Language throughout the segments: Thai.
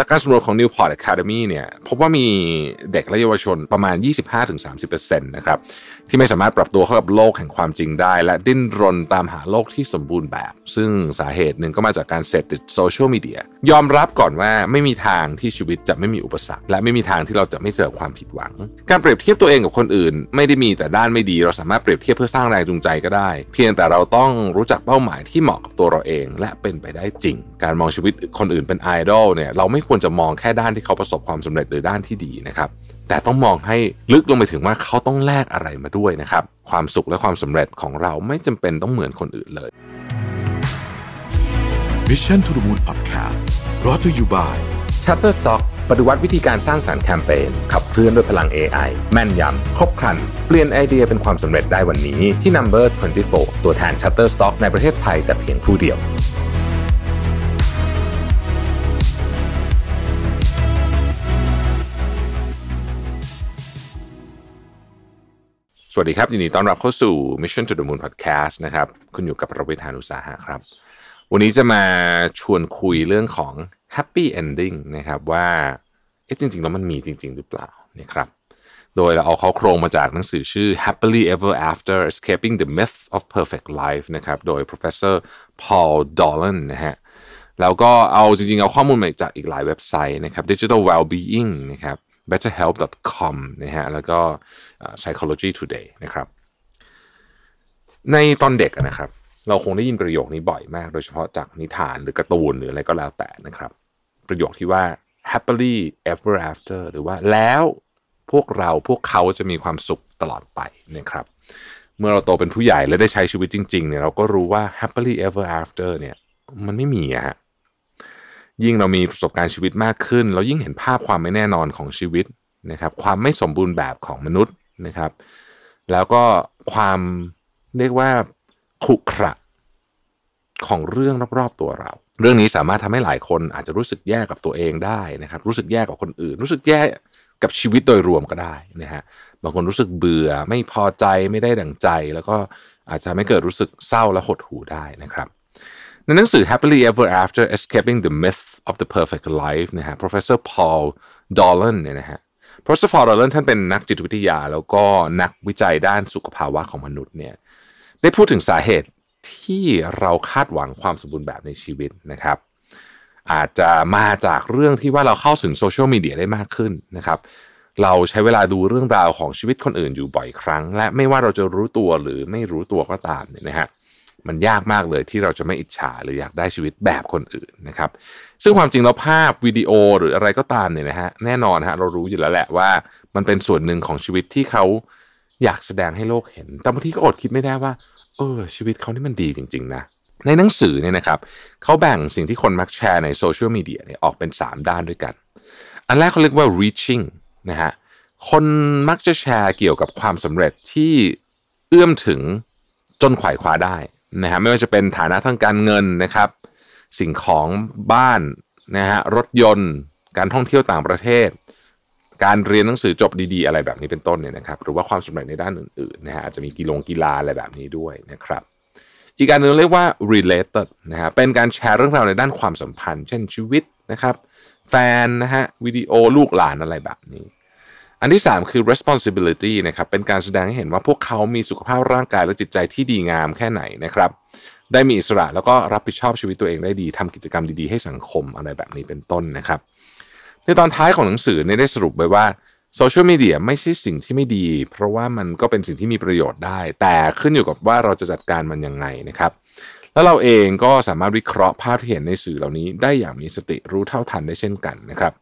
จากการสำรวจของ Newport Academy เนี่ยพบว่ามีเด็กและเยาวชนประมาณ 25-30%นะครับที่ไม่สามารถปรับตัวเข้ากับโลกแห่งความจริงได้ และดิ้นรนตามหาโลกที่สมบูรณ์แบบ ซึ่งสาเหตุหนึ่งก็มาจากการเสพติดโซเชียลมีเดียยอมรับก่อนว่าไม่มีทางที่ชีวิตจะไม่มีอุปสรรค และไม่มีทางที่เราจะไม่เจอความผิดหวัง การเปรียบเทียบตัวเองกับคนอื่น ไม่ได้มีแต่ด้านไม่ดี เราสามารถเปรียบเทียบเพื่อสร้างแรงจูงใจก็ได้ เพียงแต่เราต้องรู้จักเป้าหมายที่เหมาะกับตัวเราเอง และเป็นไปได้จริง การมองชีวิตคนอื่นเป็นไอดอลเนี่ยเราไม่ควรจะมองแค่ด้านที่เขาประสบความสำเร็จหรือด้านที่ดีนะครับ แต่ต้องมองให้ลึกลงไปถึงว่าเขาต้องแลกอะไรมาด้วยนะครับ ความสุขและความสำเร็จของเราไม่จำเป็นต้องเหมือนคนอื่นเลย Mission to the Moon Podcast brought to you by Shutterstock ปฏิวัติวิธีการสร้างสารรค์แคมเปญขับเคลื่อนด้วยพลัง AI แม่นยำ ครบครัน เปลี่ยนไอเดียเป็นความสำเร็จได้วันนี้ที่ Number 24 ตัวแทน Shutterstock ในประเทศไทยแต่เพียงผู้เดียว วัสดีครับ ยินดีต้อนรับเข้าสู่ Mission to the Moon Podcast นะครับ คุณอยู่กับประวิทานุสาหะครับ วันนี้จะมาชวนคุยเรื่องของ Happy Ending นะครับว่าเอ๊ะจริง ๆ แล้วมันมีจริง ๆ หรือเปล่านะครับโดยเราเอาเขาโครงมาจากหนังสือชื่อ Happily Ever After Escaping the Myth of Perfect Life นะครับโดย professor Paul Dolan นะฮะแล้วก็เอาจริงๆ เอาข้อมูลมาจากอีกหลายเว็บไซต์นะครับ Digital Wellbeing นะครับ betterhelp.com นะฮะแล้วก็ psychology today นะครับ ในตอนเด็กนะครับ เราคงได้ยินประโยคนี้บ่อยมาก โดยเฉพาะจากนิทานหรือการ์ตูนหรืออะไรก็แล้วแต่นะครับ ประโยคที่ว่า happily ever after หรือว่าแล้วพวกเราพวกเขาจะมีความสุขตลอดไปนะครับ เมื่อเราโตเป็นผู้ใหญ่และได้ใช้ชีวิตจริง ๆ เนี่ยเราก็รู้ว่า happily ever after เนี่ย มันไม่มีอะฮะ ยิ่งเรามีประสบการณ์ชีวิตมากขึ้น เรายิ่งเห็นภาพความไม่แน่นอนของชีวิตนะครับ ความไม่สมบูรณ์แบบของมนุษย์นะครับ แล้วก็ความเรียกว่าขรุขระของเรื่องรอบๆตัวเรา เรื่องนี้สามารถทำให้หลายคนอาจจะรู้สึกแย่กับตัวเองได้นะครับ รู้สึกแย่กับคนอื่น รู้สึกแย่กับชีวิตโดยรวมก็ได้นะฮะบางคนรู้สึกเบื่อไม่พอใจไม่ได้ดั่งใจ แล้วก็อาจจะไม่เกิดรู้สึกเศร้าและหดหู่ได้นะครับ ในหนังสือ Happily Ever After Escaping the Myth of the Perfect Life นะฮะ professor Paul Dolan เนี่ยนะฮะ professor Paul Dolan ท่านเป็นนักจิตวิทยา แล้วก็นักวิจัยด้านสุขภาวะของมนุษย์เนี่ยได้พูดถึงสาเหตุที่เราคาดหวังความสมบูรณ์แบบในชีวิตนะครับ อาจจะมาจากเรื่องที่ว่าเราเข้าถึงโซเชียลมีเดียได้มากขึ้นนะครับเราใช้เวลาดูเรื่องราวของชีวิตคนอื่นอยู่บ่อยครั้ง และไม่ว่าเราจะรู้ตัวหรือไม่รู้ตัวก็ตามเนี่ยนะฮะ มันยากมากเลยที่เราจะไม่อิจฉาหรืออยากได้ชีวิตแบบคนอื่นนะครับ ซึ่งความจริงแล้วภาพวิดีโอหรืออะไรก็ตามเนี่ยนะฮะแน่นอนฮะเรารู้อยู่แล้วแหละว่ามันเป็นส่วนหนึ่งของชีวิตที่เขาอยากแสดงให้โลกเห็น แต่บางทีก็อดคิดไม่ได้ว่า เออ ชีวิตเขานี่มันดีจริง ๆ นะ ในหนังสือเนี่ยนะครับเขาแบ่งสิ่งที่คนมักแชร์ในโซเชียลมีเดียเนี่ยออกเป็น 3 ด้านด้วยกัน อันแรกเขาเรียกว่า reaching นะฮะคนมักจะแชร์เกี่ยวกับความสำเร็จที่เอื้อมถึงจนไขว่คว้าได้ นะฮะไม่ว่าจะเป็นฐานะทางการเงินนะครับ สิ่งของบ้านนะฮะรถยนต์ การท่องเที่ยวต่างประเทศ การเรียนหนังสือจบดีๆ อะไรแบบนี้เป็นต้นเนี่ยนะครับ หรือว่าความสำเร็จในด้านอื่นๆนะฮะอาจจะมีกีฬงกีฬาอะไรแบบนี้ด้วยนะครับ อีกการหนึ่งเรียกว่า related นะฮะเป็นการแชร์เรื่องราวในด้านความสัมพันธ์ เช่นชีวิตนะครับ แฟนนะฮะวิดีโอลูกหลานอะไรแบบนี้ อันที่ 3 คือ responsibility นะครับเป็นการแสดงให้เห็นว่าพวกเขามีสุขภาพร่างกายและจิตใจที่ดีงามแค่ไหนนะครับได้มีอิสระแล้วก็รับผิดชอบชีวิตตัวเองได้ดีทำกิจกรรมดีๆให้สังคมอะไรแบบนี้เป็นต้นนะครับ ในตอนท้ายของหนังสือเนี่ยได้สรุปไว้ว่าโซเชียลมีเดียไม่ใช่สิ่งที่ไม่ดี เพราะว่ามันก็เป็นสิ่งที่มีประโยชน์ได้ แต่ขึ้นอยู่กับว่าเราจะจัดการมันยังไงนะครับ แล้วเราเองก็สามารถวิเคราะห์ภาพที่เห็นในสื่อเหล่านี้ได้อย่างมีสติรู้เท่าทันได้เช่นกันนะครับ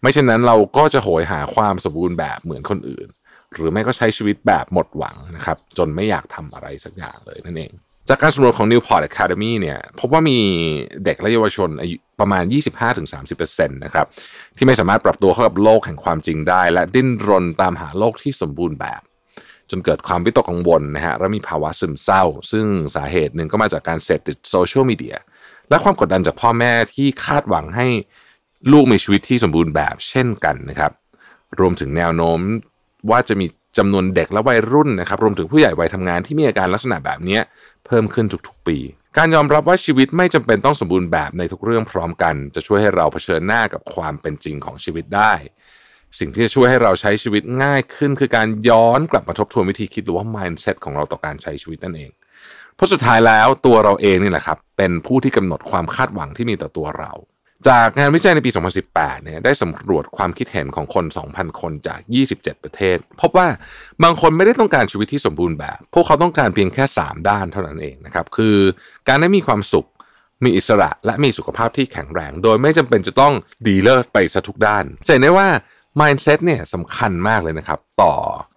ไม่เช่นนั้นเราก็จะโหยหาความสมบูรณ์แบบเหมือนคนอื่น หรือไม่ก็ใช้ชีวิตแบบหมดหวังนะครับ จนไม่อยากทำอะไรสักอย่างเลยนั่นเอง จากการสำรวจของ Newport Academy เนี่ยพบว่ามีเด็กและเยาวชนอายุประมาณ 25-30%นะครับที่ไม่สามารถปรับตัวเข้ากับโลกแห่งความจริงได้ และดิ้นรนตามหาโลกที่สมบูรณ์แบบจนเกิดความวิตกกังวลนะฮะและมีภาวะซึมเศร้า ซึ่งสาเหตุหนึ่งก็มาจากการเสพติดโซเชียลมีเดียและความกดดันจากพ่อแม่ที่คาดหวังให้ ลูกมีชีวิตที่สมบูรณ์แบบเช่นกันนะครับ รวมถึงแนวโน้มว่าจะมีจำนวนเด็กและวัยรุ่นนะครับ รวมถึงผู้ใหญ่วัยทำงานที่มีอาการลักษณะแบบนี้เพิ่มขึ้นทุกๆปี การยอมรับว่าชีวิตไม่จำเป็นต้องสมบูรณ์แบบในทุกเรื่องพร้อมกัน จะช่วยให้เราเผชิญหน้ากับความเป็นจริงของชีวิตได้ สิ่งที่จะช่วยให้เราใช้ชีวิตง่ายขึ้น คือการย้อนกลับมาทบทวนวิธีคิดหรือว่า mindset ของเราต่อการใช้ชีวิตนั่นเองเพราะสุดท้ายแล้วตัวเราเองนี่แหละครับเป็นผู้ที่กำหนดความคาดหวังที่มีต่อตัวเรา จากงานวิจัยในปี 2018 เนี่ยได้สำรวจความคิดเห็นของคน 2,000 คนจาก 27 ประเทศ พบว่าบางคนไม่ได้ต้องการชีวิตที่สมบูรณ์แบบ พวกเขาต้องการเพียงแค่ 3 ด้านเท่านั้นเองนะครับ คือการได้มีความสุข มีอิสระ และมีสุขภาพที่แข็งแรง โดยไม่จำเป็นจะต้องดีเลิศไปซะทุกด้านจะเห็นได้ว่า mindset เนี่ยสำคัญมากเลยนะครับ ต่อ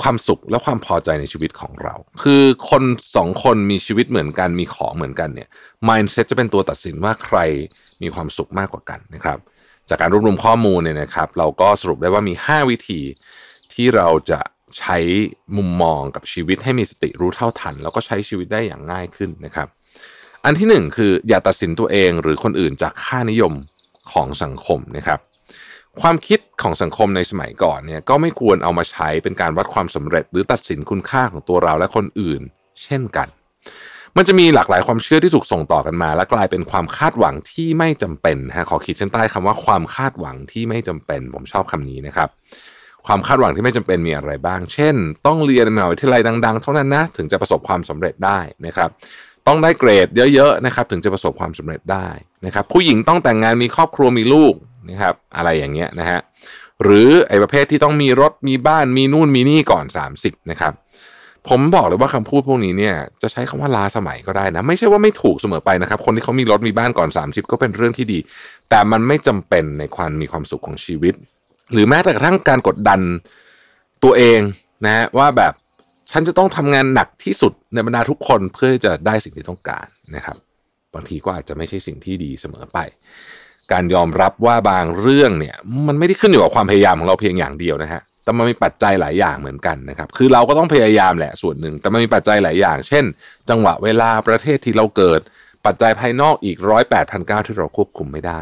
ความสุขและความพอใจในชีวิตของเรา คือคนสองคนมีชีวิตเหมือนกันมีของเหมือนกันเนี่ย mindset จะเป็นตัวตัดสินว่าใคร มีความสุขมากกว่ากันนะครับ จากการรวบรวมข้อมูลเนี่ยนะครับ เราก็สรุปได้ว่ามี 5 วิธีที่เราจะใช้มุมมองกับชีวิตให้มีสติรู้เท่าทัน แล้วก็ใช้ชีวิตได้อย่างง่ายขึ้นนะครับ อันที่หนึ่งคืออย่าตัดสินตัวเองหรือคนอื่นจากค่านิยมของสังคมนะครับ ความคิดของสังคมในสมัยก่อนเนี่ยก็ไม่ควรเอามาใช้เป็นการวัดความสำเร็จ หรือตัดสินคุณค่าของตัวเราและคนอื่น เช่นกัน มันจะมีหลากหลายความเชื่อที่ถูกส่งต่อกันมา และกลายเป็นความคาดหวังที่ไม่จำเป็นฮะขอขีดเส้นใต้คำว่าความคาดหวังที่ไม่จำเป็น ผมชอบคำนี้นะครับ ความคาดหวังที่ไม่จำเป็นมีอะไรบ้าง เช่น ต้องเรียนในมหาวิทยาลัยดัง ๆ เท่านั้นนะถึงจะประสบความสำเร็จได้นะครับ ต้องได้เกรดเยอะๆนะครับ ถึงจะประสบความสำเร็จได้นะครับ ผู้หญิงต้องแต่งงานมีครอบครัวมีลูกนะครับ อะไรอย่างเงี้ยนะฮะหรือไอ้ประเภทที่ต้องมีรถมีบ้านมีนู่นมีนี่ก่อน 30นะครับ ผมบอกเลยว่าคำพูดพวกนี้เนี่ยจะใช้คำว่าลาสมัยก็ได้นะ ไม่ใช่ว่าไม่ถูกเสมอไปนะครับ คนที่เขามีรถมีบ้านก่อน 30 ก็เป็นเรื่องที่ดี แต่มันไม่จำเป็นในความมีความสุขของชีวิต หรือแม้แต่กระทั่งการกดดันตัวเองนะฮะว่าแบบฉันจะต้องทำงานหนักที่สุดในบรรดาทุกคนเพื่อที่จะได้สิ่งที่ต้องการนะครับ บางทีก็อาจจะไม่ใช่สิ่งที่ดีเสมอไป การยอมรับว่าบางเรื่องเนี่ย มันไม่ได้ขึ้นอยู่กับความพยายามของเราเพียงอย่างเดียวนะฮะ แต่มันมีปัจจัยหลายอย่างเหมือนกันนะครับ คือเราก็ต้องพยายามแหละส่วนหนึ่ง แต่มันมีปัจจัยหลายอย่าง เช่น จังหวะเวลาประเทศที่เราเกิด ปัจจัยภายนอกอีกร้อยแปดพันเก้าที่เราควบคุมไม่ได้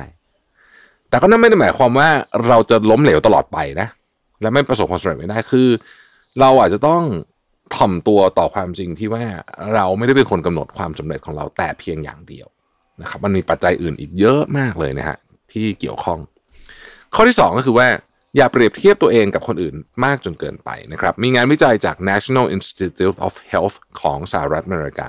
แต่ก็นั่นไม่ได้หมายความว่าเราจะล้มเหลวตลอดไปนะ และไม่ประสบความสำเร็จไม่ได้ คือ เราอาจจะต้องถ่อมตัวต่อความจริงที่ว่าเราไม่ได้เป็นคนกำหนดความสำเร็จของเราแต่เพียงอย่างเดียวนะครับ มันมีปัจจัยอื่นอีกเยอะมากเลยนะฮะที่เกี่ยวข้อง ข้อที่ 2 ก็คือว่า อย่าเปรียบเทียบตัวเองกับคนอื่นมากจนเกินไปนะครับ มีงานวิจัยจาก National Institute of Health ของสหรัฐอเมริกา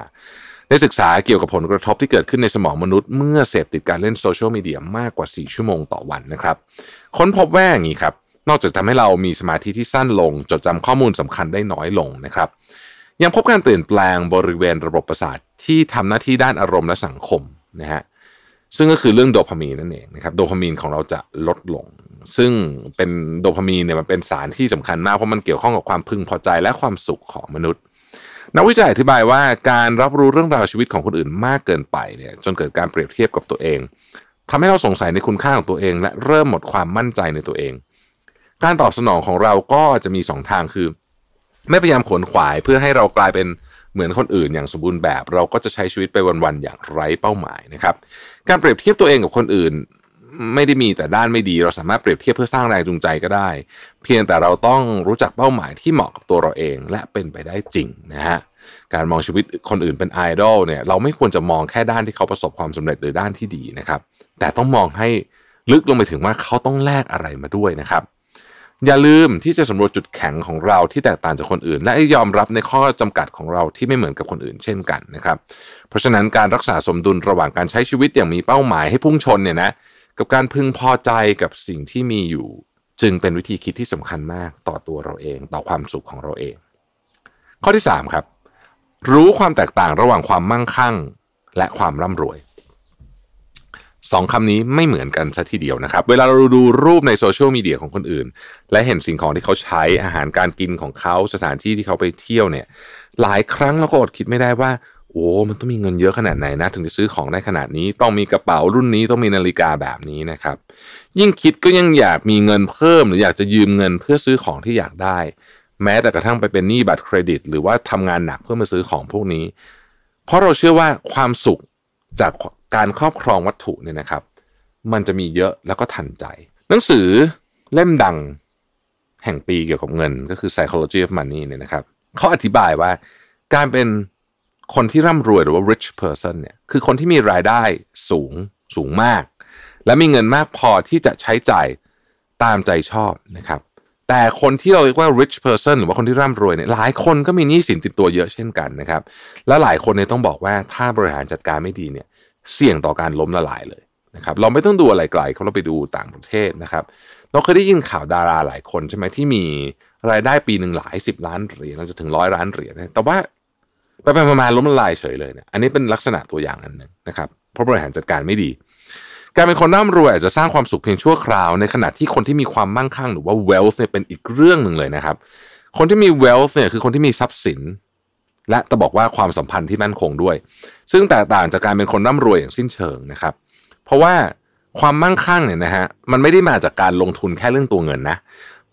ได้ศึกษาเกี่ยวกับผลกระทบที่เกิดขึ้นในสมองมนุษย์ เมื่อเสพติดการเล่นโซเชียลมีเดียมากกว่า 4 ชั่วโมงต่อวันนะครับ ค้นพบว่าอย่างนี้ครับ นอกจากทำให้เรามีสมาธิที่สั้นลง จดจำข้อมูลสำคัญได้น้อยลงนะครับ ยังพบการเปลี่ยนแปลงบริเวณระบบประสาทที่ทำหน้าที่ด้านอารมณ์และสังคมนะฮะ ซึ่งก็คือเรื่องโดพามีนนั่นเองนะครับโดพามีนของเราจะลดลง ซึ่งเป็นโดพามีนเนี่ยมันเป็นสารที่สำคัญมากเพราะมันเกี่ยวข้องกับความพึงพอใจและความสุขของมนุษย์ นักวิจัยอธิบายว่าการรับรู้เรื่องราวชีวิตของคนอื่นมากเกินไปเนี่ยจนเกิดการเปรียบเทียบกับตัวเองทำให้เราสงสัยในคุณค่าของตัวเอง และเริ่มหมดความมั่นใจในตัวเอง การตอบสนองของเราก็จะมีสองทางคือ ไม่พยายามขวนขวายเพื่อให้เรากลายเป็น เหมือนคนอื่นอย่างสมบูรณ์แบบ เราก็จะใช้ชีวิตไปวันๆอย่างไร้เป้าหมายนะครับ การเปรียบเทียบตัวเองกับคนอื่น ไม่ได้มีแต่ด้านไม่ดี เราสามารถเปรียบเทียบเพื่อสร้างแรงจูงใจก็ได้ เพียงแต่เราต้องรู้จักเป้าหมายที่เหมาะกับตัวเราเองและเป็นไปได้จริงนะฮะการมองชีวิตคนอื่นเป็นไอดอลเนี่ยเราไม่ควรจะมองแค่ด้านที่เขาประสบความสำเร็จหรือด้านที่ดีนะครับ แต่ต้องมองให้ลึกลงไปถึงว่าเขาต้องแลกอะไรมาด้วยนะครับ อย่าลืมที่จะสำรวจจุดแข็งของเราที่แตกต่างจากคนอื่น และยอมรับในข้อจำกัดของเราที่ไม่เหมือนกับคนอื่นเช่นกันนะครับ เพราะฉะนั้นการรักษาสมดุลระหว่างการใช้ชีวิตอย่างมีเป้าหมายให้พุ่งชนเนี่ยนะกับการพึงพอใจกับสิ่งที่มีอยู่ จึงเป็นวิธีคิดที่สำคัญมากต่อตัวเราเองต่อความสุขของเราเอง ข้อที่3ครับรู้ความแตกต่างระหว่างความมั่งคั่ง และความร่ำรวย สองคำนี้ไม่เหมือนกันซะทีเดียวนะครับ เวลาเราดูรูปในโซเชียลมีเดียของคนอื่น และเห็นสิ่งของที่เขาใช้อาหารการกินของเขาสถานที่ที่เขาไปเที่ยวเนี่ย หลายครั้งเราก็อดคิดไม่ได้ว่า โอ้ มันต้องมีเงินเยอะขนาดไหนนะ ถึงจะซื้อของได้ขนาดนี้ ต้องมีกระเป๋ารุ่นนี้ต้องมีนาฬิกาแบบนี้นะครับ ยิ่งคิดก็ยังอยากมีเงินเพิ่ม หรืออยากจะยืมเงินเพื่อซื้อของที่อยากได้ แม้แต่กระทั่งไปเป็นหนี้บัตรเครดิต หรือว่าทำงานหนักเพื่อมาซื้อของพวกนี้ เพราะเราเชื่อว่าความสุข จากการครอบครองวัตถุเนี่ยนะครับ มันจะมีเยอะแล้วก็ทันใจ หนังสือเล่มดังแห่งปีเกี่ยวกับเงิน ก็คือ psychology of money เนี่ยนะครับเขาอธิบายว่าการเป็นคนที่ร่ำรวยหรือว่า rich person เนี่ยคือคนที่มีรายได้สูงสูงมาก และมีเงินมากพอที่จะใช้จ่ายตามใจชอบนะครับ แต่คนที่เราเรียกว่า rich person หรือว่าคนที่ร่ำรวยเนี่ยหลายคนก็มีหนี้สินติดตัวเยอะเช่นกันนะครับ และหลายคนเนี่ยต้องบอกว่าถ้าบริหารจัดการไม่ดีเนี่ยเสี่ยงต่อการล้มละลายเลยนะครับเราไม่ต้องดูอะไรไกลเขาเราไปดูต่างประเทศนะครับ เราเคยได้ยินข่าวดาราหลายคนใช่ไหมที่มีรายได้ปีหนึ่งหลายสิบล้านเหรียญจะถึงร้อยล้านเหรียญแต่ว่าไปไปมาล้มละลายเฉยเลยเนี่ยอันนี้เป็นลักษณะตัวอย่างอันหนึ่งนะครับเพราะบริหารจัดการไม่ดี การเป็นคนร่ำรวยอาจจะสร้างความสุขเพียงชั่วคราว ในขณะที่คนที่มีความมั่งคั่งหรือว่า wealth เนี่ยเป็นอีกเรื่องหนึ่งเลยนะครับ คนที่มี wealth เนี่ยคือคนที่มีทรัพย์สิน และจะบอกว่าความสัมพันธ์ที่มั่นคงด้วย ซึ่งแตกต่างจากการเป็นคนร่ำรวยอย่างสิ้นเชิงนะครับ เพราะว่าความมั่งคั่งเนี่ยนะฮะมันไม่ได้มาจากการลงทุนแค่เรื่องตัวเงินนะ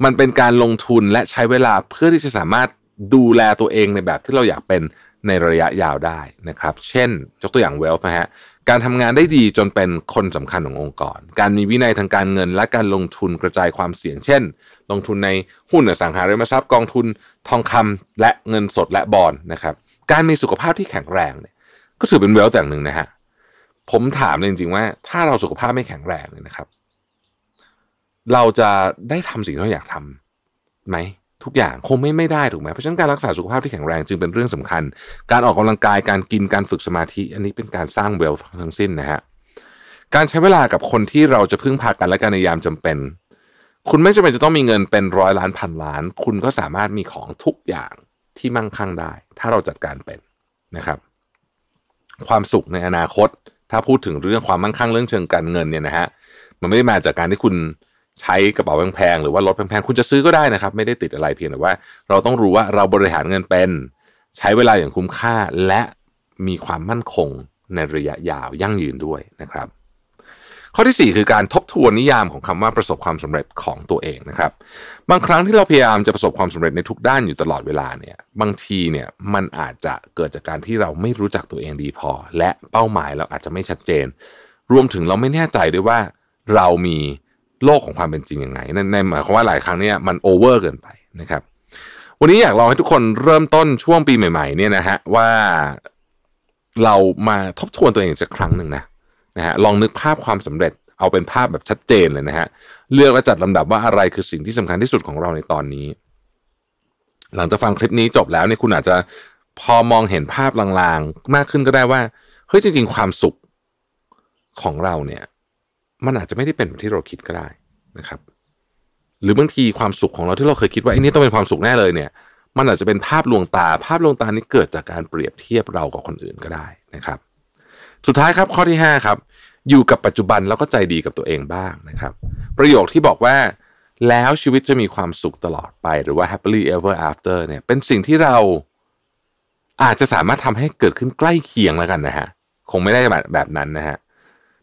มันเป็นการลงทุนและใช้เวลาเพื่อที่จะสามารถดูแลตัวเองในแบบที่เราอยากเป็น ในระยะยาวได้นะครับ เช่น ยกตัวอย่าง wealth นะฮะการทำงานได้ดีจนเป็นคนสำคัญขององค์กร การมีวินัยทางการเงิน และการลงทุนกระจายความเสี่ยง เช่น ลงทุนในหุ้นอสังหาริมทรัพย์กองทุนทองคำและเงินสดและบอลนะครับ การมีสุขภาพที่แข็งแรงเนี่ยก็ถือเป็นเวลอย่างหนึ่งนะฮะผมถามเลยจริงๆว่า ถ้าเราสุขภาพไม่แข็งแรงเนี่ยนะครับ เราจะได้ทำสิ่งที่เราอยากทำไหม ทุกอย่างคงไม่ไม่ได้ถูกไหมเพราะฉะนั้นการรักษาสุขภาพที่แข็งแรงจึงเป็นเรื่องสำคัญ การออกกำลังกายการกินการฝึกสมาธิ อันนี้เป็นการสร้างเวลทั้งสิ้นนะฮะการใช้เวลากับคนที่เราจะพึ่งพากันและกันในยามจำเป็น คุณไม่จำเป็นจะต้องมีเงินเป็นร้อยล้านพันล้าน คุณก็สามารถมีของทุกอย่างที่มั่งคั่งได้ ถ้าเราจัดการเป็นนะครับ ความสุขในอนาคต ถ้าพูดถึงเรื่องความมั่งคั่งเรื่องเชิงการเงินเนี่ยนะฮะมันไม่ได้มาจากการที่คุณ ใช้กระเป๋าแพงๆหรือว่ารถแพงๆคุณจะซื้อก็ได้นะครับ ไม่ได้ติดอะไรเพียงแต่ว่า เราต้องรู้ว่าเราบริหารเงินเป็น ใช้เวลาอย่างคุ้มค่าและมีความมั่นคงในระยะยาวยั่งยืนด้วยนะครับ ข้อที่ 4 คือการทบทวนนิยามของคำว่าประสบความสำเร็จของตัวเองนะครับ บางครั้งที่เราพยายามจะประสบความสำเร็จในทุกด้านอยู่ตลอดเวลาเนี่ยบางทีเนี่ยมันอาจจะเกิดจากการที่เราไม่รู้จักตัวเองดีพอ และเป้าหมายเราอาจจะไม่ชัดเจน รวมถึงเราไม่แน่ใจด้วยว่าเรามี โลกของความเป็นจริงยังไงนั่นในหมายความว่าหลายครั้งเนี่ยมันโอเวอร์เกินไปนะครับ วันนี้อยากลองให้ทุกคนเริ่มต้นช่วงปีใหม่ๆเนี่ยนะฮะว่าเรามาทบทวนตัวเองสักครั้งหนึ่งนะนะฮะลองนึกภาพความสำเร็จเอาเป็นภาพแบบชัดเจนเลยนะฮะเลือกและจัดลำดับว่าอะไรคือสิ่งที่สำคัญที่สุดของเราในตอนนี้ หลังจากฟังคลิปนี้จบแล้วเนี่ยคุณอาจจะพอมองเห็นภาพลางๆ มากขึ้นก็ได้ว่าเฮ้ยจริง ๆ ความสุขของเราเนี่ย มันอาจจะไม่ได้เป็นแบบที่เราคิดก็ได้นะครับ หรือบางทีความสุขของเราที่เราเคยคิดว่าไอ้นี่ต้องเป็นความสุขแน่เลยเนี่ย มันอาจจะเป็นภาพลวงตา ภาพลวงตานี้เกิดจากการเปรียบเทียบเรากับคนอื่นก็ได้นะครับ สุดท้ายครับข้อที่5ครับอยู่กับปัจจุบันแล้วก็ใจดีกับตัวเองบ้างนะครับ ประโยคที่บอกว่าแล้วชีวิตจะมีความสุขตลอดไปหรือว่า happily ever after เนี่ยเป็นสิ่งที่เราอาจจะสามารถทำให้เกิดขึ้นใกล้เคียงแล้วกันนะฮะคงไม่ได้แบบแบบนั้นนะฮะ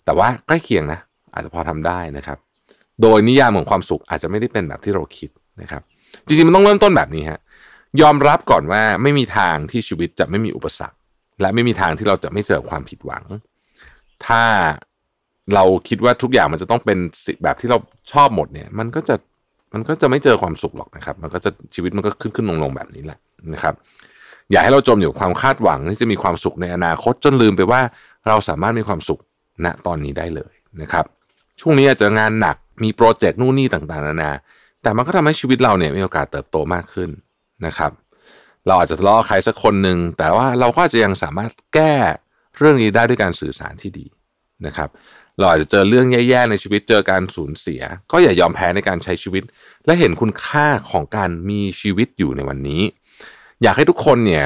แต่ว่าใกล้เคียงนะ อาจจะพอทำได้นะครับ โดยนิยามของความสุขอาจจะไม่ได้เป็นแบบที่เราคิดนะครับ จริงๆมันต้องเริ่มต้นแบบนี้ฮะยอมรับก่อนว่าไม่มีทางที่ชีวิตจะไม่มีอุปสรรค และไม่มีทางที่เราจะไม่เจอความผิดหวัง ถ้าเราคิดว่าทุกอย่างมันจะต้องเป็นแบบที่เราชอบหมดเนี่ย มันก็จะมันก็จะไม่เจอความสุขหรอกนะครับ มันก็จะชีวิตมันก็ขึ้นขึ้นลงลงแบบนี้แหละนะครับ อย่าให้เราจมอยู่ความคาดหวังที่จะมีความสุขในอนาคตจนลืมไปว่า เราสามารถมีความสุขณตอนนี้ได้เลยนะครับ ช่วงนี้อาจจะงานหนักมีโปรเจกต์นู่นนี่ต่างๆนานา แต่มันก็ทำให้ชีวิตเราเนี่ยมีโอกาสเติบโตมากขึ้นนะครับ เราอาจจะทะเลาะใครสักคนหนึ่งแต่ว่าเราก็จะยังสามารถแก้เรื่องนี้ได้ด้วยการสื่อสารที่ดีนะครับ เราอาจจะเจอเรื่องแย่ๆในชีวิตเจอการสูญเสีย ก็อย่ายอมแพ้ในการใช้ชีวิต และเห็นคุณค่าของการมีชีวิตอยู่ในวันนี้ อยากให้ทุกคนเนี่ย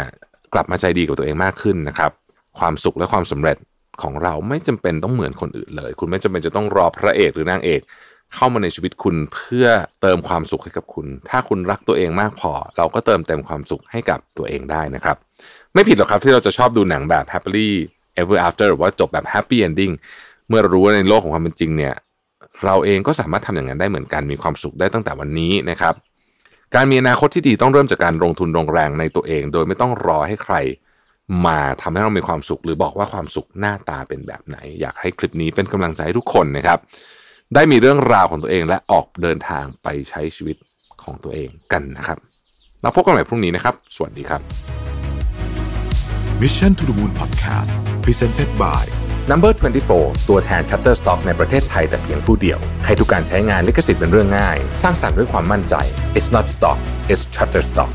กลับมาใจดีกับตัวเองมากขึ้นนะครับ ความสุขและความสำเร็จ ของเราไม่จำเป็นต้องเหมือนคนอื่นเลย คุณไม่จำเป็นจะต้องรอพระเอกหรือนางเอก เข้ามาในชีวิตคุณเพื่อเติมความสุขให้กับคุณ ถ้าคุณรักตัวเองมากพอ เราก็เติมเต็มความสุขให้กับตัวเองได้นะครับ ไม่ผิดหรอกครับที่เราจะชอบดูหนังแบบ happily ever after หรือว่าจบแบบ happy ending เมื่อรู้ว่าในโลกของความเป็นจริงเนี่ยเราเองก็สามารถทำอย่างนั้นได้เหมือนกันมีความสุขได้ตั้งแต่วันนี้นะครับ การมีอนาคตที่ดีต้องเริ่มจากการลงทุนลงแรงในตัวเอง โดยไม่ต้องรอให้ใคร มาทำให้เรามีความสุข หรือบอกว่าความสุขหน้าตาเป็นแบบไหน อยากให้คลิปนี้เป็นกำลังใจให้ทุกคนนะครับ ได้มีเรื่องราวของตัวเองและออกเดินทางไปใช้ชีวิตของตัวเองกันนะครับเราพบกันใหม่พรุ่งนี้นะครับ สวัสดีครับ Mission to the Moon Podcast Presented by Number 24 ตัวแทน Shutterstock ในประเทศไทยแต่เพียงผู้เดียว ให้ทุกการใช้งานลิขสิทธิ์เป็นเรื่องง่าย สร้างสรรค์ด้วยความมั่นใจ It's not stock it's Shutterstock